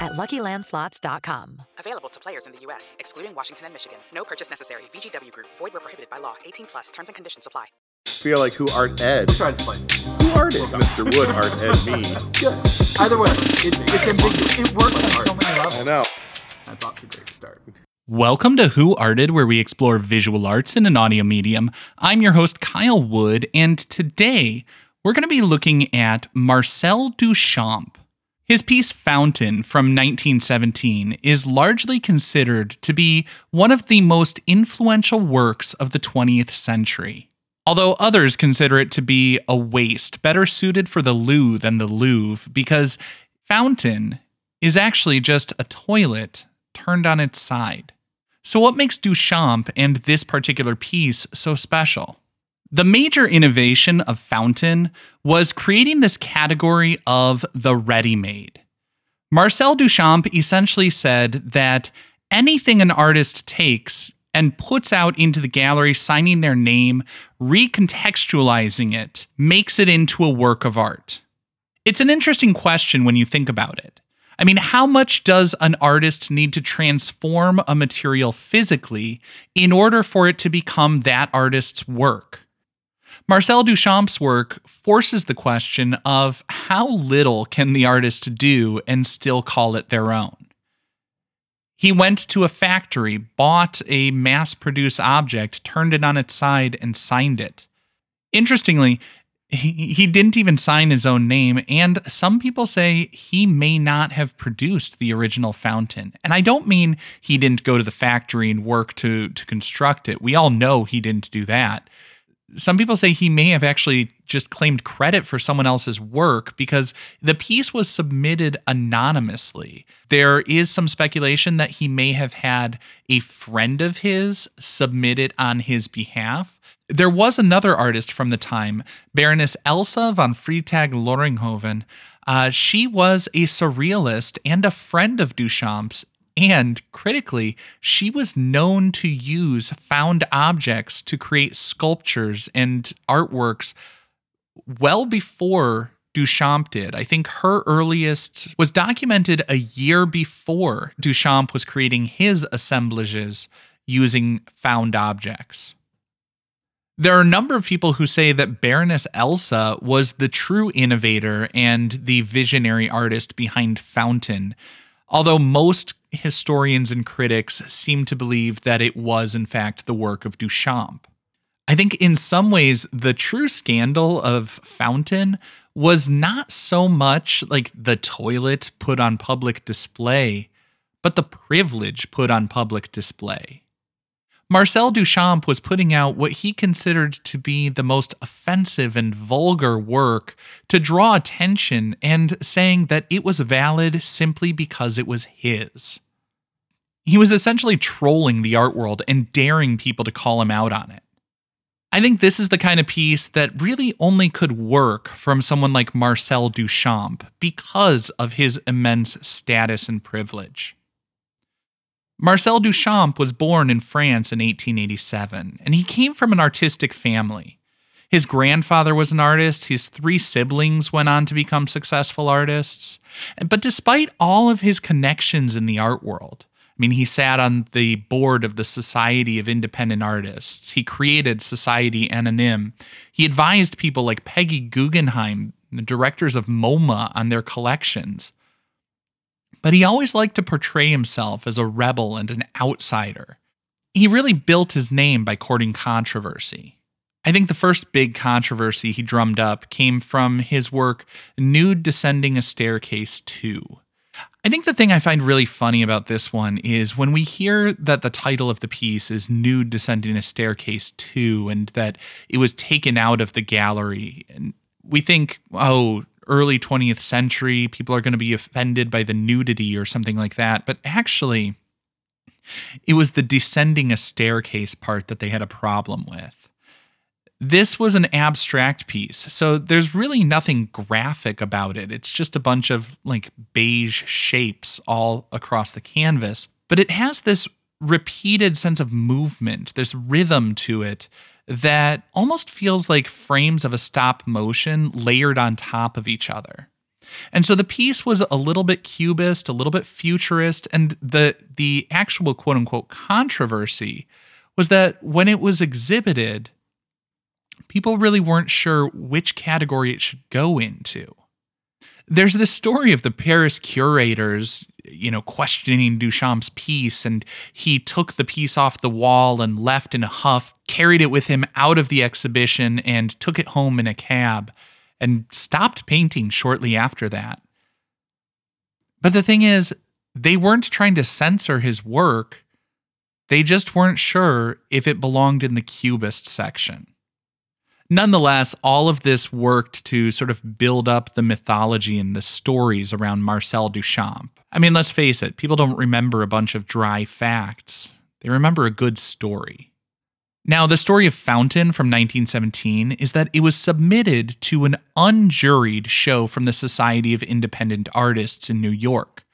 at luckylandslots.com. Available to players in the U.S., excluding Washington and Michigan. No purchase necessary. VGW Group, void where prohibited by law. 18 plus terms and conditions apply. feel like who art Ed? Try to slice it. Who art it? Mr. Wood art Ed me. Yeah. Either way, it, it's ambiguous. It works on so many levels. I know. That's off to a great start. Welcome to Who Arted, where we explore visual arts in an audio medium. I'm your host, Kyle Wood, and today we're going to be looking at Marcel Duchamp. His piece Fountain from 1917 is largely considered to be one of the most influential works of the 20th century. Although others consider it to be a waste, better suited for the loo than the Louvre, because Fountain is actually just a toilet turned on its side. So, what makes Duchamp and this particular piece so special? The major innovation of Fountain was creating this category of the ready made. Marcel Duchamp essentially said that anything an artist takes and puts out into the gallery, signing their name, recontextualizing it, makes it into a work of art. It's an interesting question when you think about it. I mean, how much does an artist need to transform a material physically in order for it to become that artist's work? Marcel Duchamp's work forces the question of how little can the artist do and still call it their own? He went to a factory, bought a mass produced object, turned it on its side, and signed it. Interestingly, he, he didn't even sign his own name, and some people say he may not have produced the original fountain. And I don't mean he didn't go to the factory and work to, to construct it. We all know he didn't do that some people say he may have actually just claimed credit for someone else's work because the piece was submitted anonymously. There is some speculation that he may have had a friend of his submit it on his behalf. There was another artist from the time, Baroness Elsa von Freytag Loringhoven. Uh, she was a surrealist and a friend of Duchamp's, and critically, she was known to use found objects to create sculptures and artworks well before Duchamp did. I think her earliest was documented a year before Duchamp was creating his assemblages using found objects. There are a number of people who say that Baroness Elsa was the true innovator and the visionary artist behind Fountain, although most historians and critics seem to believe that it was, in fact, the work of Duchamp. I think in some ways, the true scandal of Fountain was not so much like the toilet put on public display, but the privilege put on public display. Marcel Duchamp was putting out what he considered to be the most offensive and vulgar work to draw attention and saying that it was valid simply because it was his. He was essentially trolling the art world and daring people to call him out on it. I think this is the kind of piece that really only could work from someone like Marcel Duchamp because of his immense status and privilege. Marcel Duchamp was born in France in 1887, and he came from an artistic family. His grandfather was an artist, his three siblings went on to become successful artists. But despite all of his connections in the art world, I mean, he sat on the board of the Society of Independent Artists. He created Society Anonyme. He advised people like Peggy Guggenheim, the directors of MoMA, on their collections but he always liked to portray himself as a rebel and an outsider. He really built his name by courting controversy. I think the first big controversy he drummed up came from his work Nude Descending a Staircase 2. I think the thing I find really funny about this one is when we hear that the title of the piece is Nude Descending a Staircase 2 and that it was taken out of the gallery, and we think, oh, early 20th century, people are going to be offended by the nudity or something like that. But actually, It was the descending a staircase part that they had a problem with. This was an abstract piece, so there's really nothing graphic about it. It's just a bunch of like beige shapes all across the canvas, but it has this repeated sense of movement, this rhythm to it that almost feels like frames of a stop motion layered on top of each other. And so the piece was a little bit cubist, a little bit futurist, and the the actual quote unquote controversy was that when it was exhibited, people really weren't sure which category it should go into. There's this story of the Paris curators, you know, questioning Duchamp's piece, and he took the piece off the wall and left in a huff, carried it with him out of the exhibition, and took it home in a cab, and stopped painting shortly after that. But the thing is, they weren't trying to censor his work. They just weren't sure if it belonged in the Cubist section. Nonetheless, all of this worked to sort of build up the mythology and the stories around Marcel Duchamp. I mean, let's face it, people don't remember a bunch of dry facts, they remember a good story. Now, the story of Fountain from 1917 is that it was submitted to an unjuried show from the Society of Independent Artists in New York.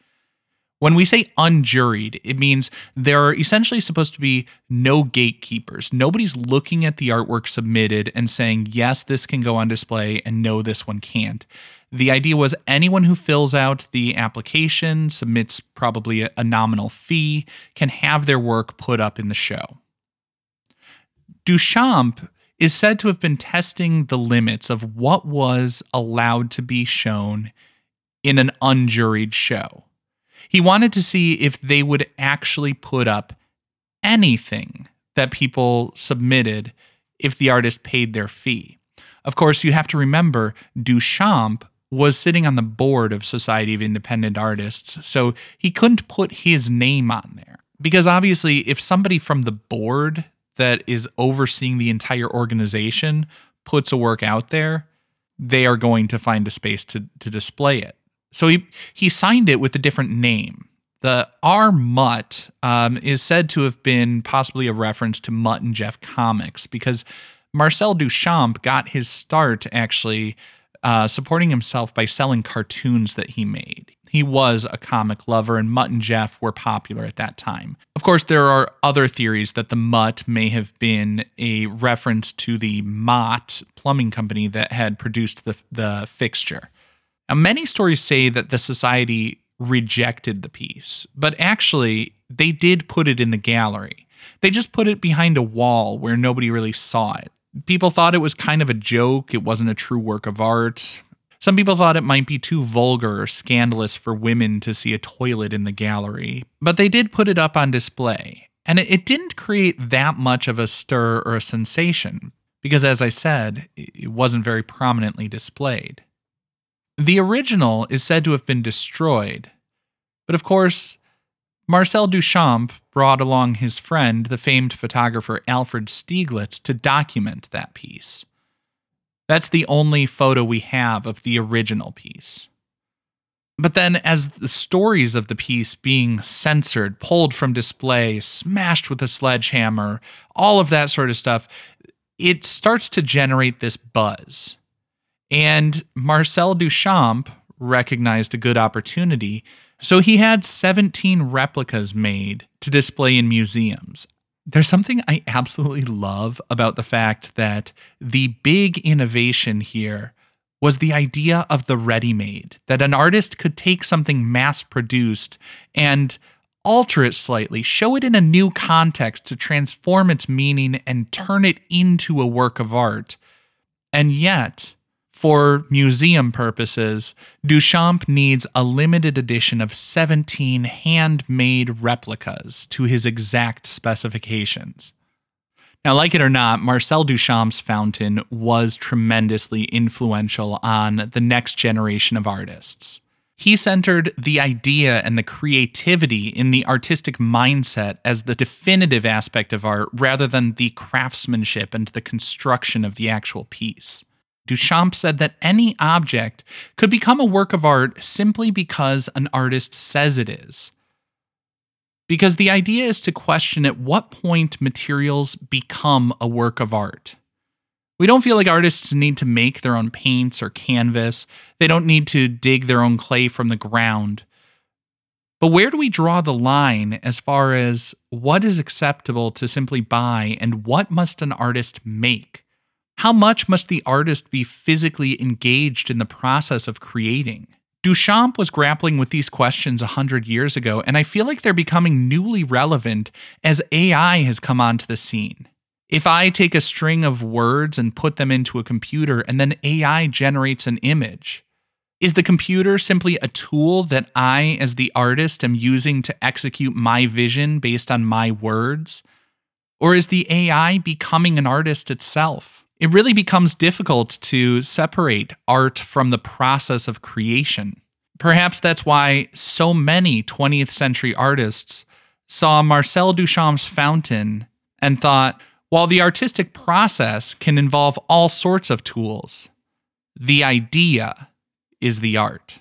When we say unjuried, it means there are essentially supposed to be no gatekeepers. Nobody's looking at the artwork submitted and saying, yes, this can go on display, and no, this one can't. The idea was anyone who fills out the application, submits probably a, nominal fee, can have their work put up in the show. Duchamp is said to have been testing the limits of what was allowed to be shown in an unjuried show. He wanted to see if they would actually put up anything that people submitted if the artist paid their fee. Of course, you have to remember Duchamp was sitting on the board of Society of Independent Artists, so he couldn't put his name on there. Because obviously, if somebody from the board that is overseeing the entire organization puts a work out there, they are going to find a space to, to display it. So he he signed it with a different name. The R Mutt um, is said to have been possibly a reference to Mutt and Jeff comics because Marcel Duchamp got his start actually uh, supporting himself by selling cartoons that he made. He was a comic lover, and Mutt and Jeff were popular at that time. Of course, there are other theories that the Mutt may have been a reference to the Mott plumbing company that had produced the, the fixture. Now, many stories say that the society rejected the piece, but actually, they did put it in the gallery. They just put it behind a wall where nobody really saw it. People thought it was kind of a joke, it wasn't a true work of art. Some people thought it might be too vulgar or scandalous for women to see a toilet in the gallery, but they did put it up on display. And it didn't create that much of a stir or a sensation, because as I said, it wasn't very prominently displayed. The original is said to have been destroyed, but of course, Marcel Duchamp brought along his friend, the famed photographer Alfred Stieglitz, to document that piece. That's the only photo we have of the original piece. But then, as the stories of the piece being censored, pulled from display, smashed with a sledgehammer, all of that sort of stuff, it starts to generate this buzz. And Marcel Duchamp recognized a good opportunity. So he had 17 replicas made to display in museums. There's something I absolutely love about the fact that the big innovation here was the idea of the ready made, that an artist could take something mass produced and alter it slightly, show it in a new context to transform its meaning and turn it into a work of art. And yet, for museum purposes, Duchamp needs a limited edition of 17 handmade replicas to his exact specifications. Now, like it or not, Marcel Duchamp's fountain was tremendously influential on the next generation of artists. He centered the idea and the creativity in the artistic mindset as the definitive aspect of art rather than the craftsmanship and the construction of the actual piece. Duchamp said that any object could become a work of art simply because an artist says it is. because the idea is to question at what point materials become a work of art. We don't feel like artists need to make their own paints or canvas, they don't need to dig their own clay from the ground. But where do we draw the line as far as what is acceptable to simply buy and what must an artist make? How much must the artist be physically engaged in the process of creating? Duchamp was grappling with these questions 100 years ago, and I feel like they're becoming newly relevant as AI has come onto the scene. If I take a string of words and put them into a computer and then AI generates an image, is the computer simply a tool that I, as the artist, am using to execute my vision based on my words? Or is the AI becoming an artist itself? It really becomes difficult to separate art from the process of creation. Perhaps that's why so many 20th century artists saw Marcel Duchamp's fountain and thought, while the artistic process can involve all sorts of tools, the idea is the art.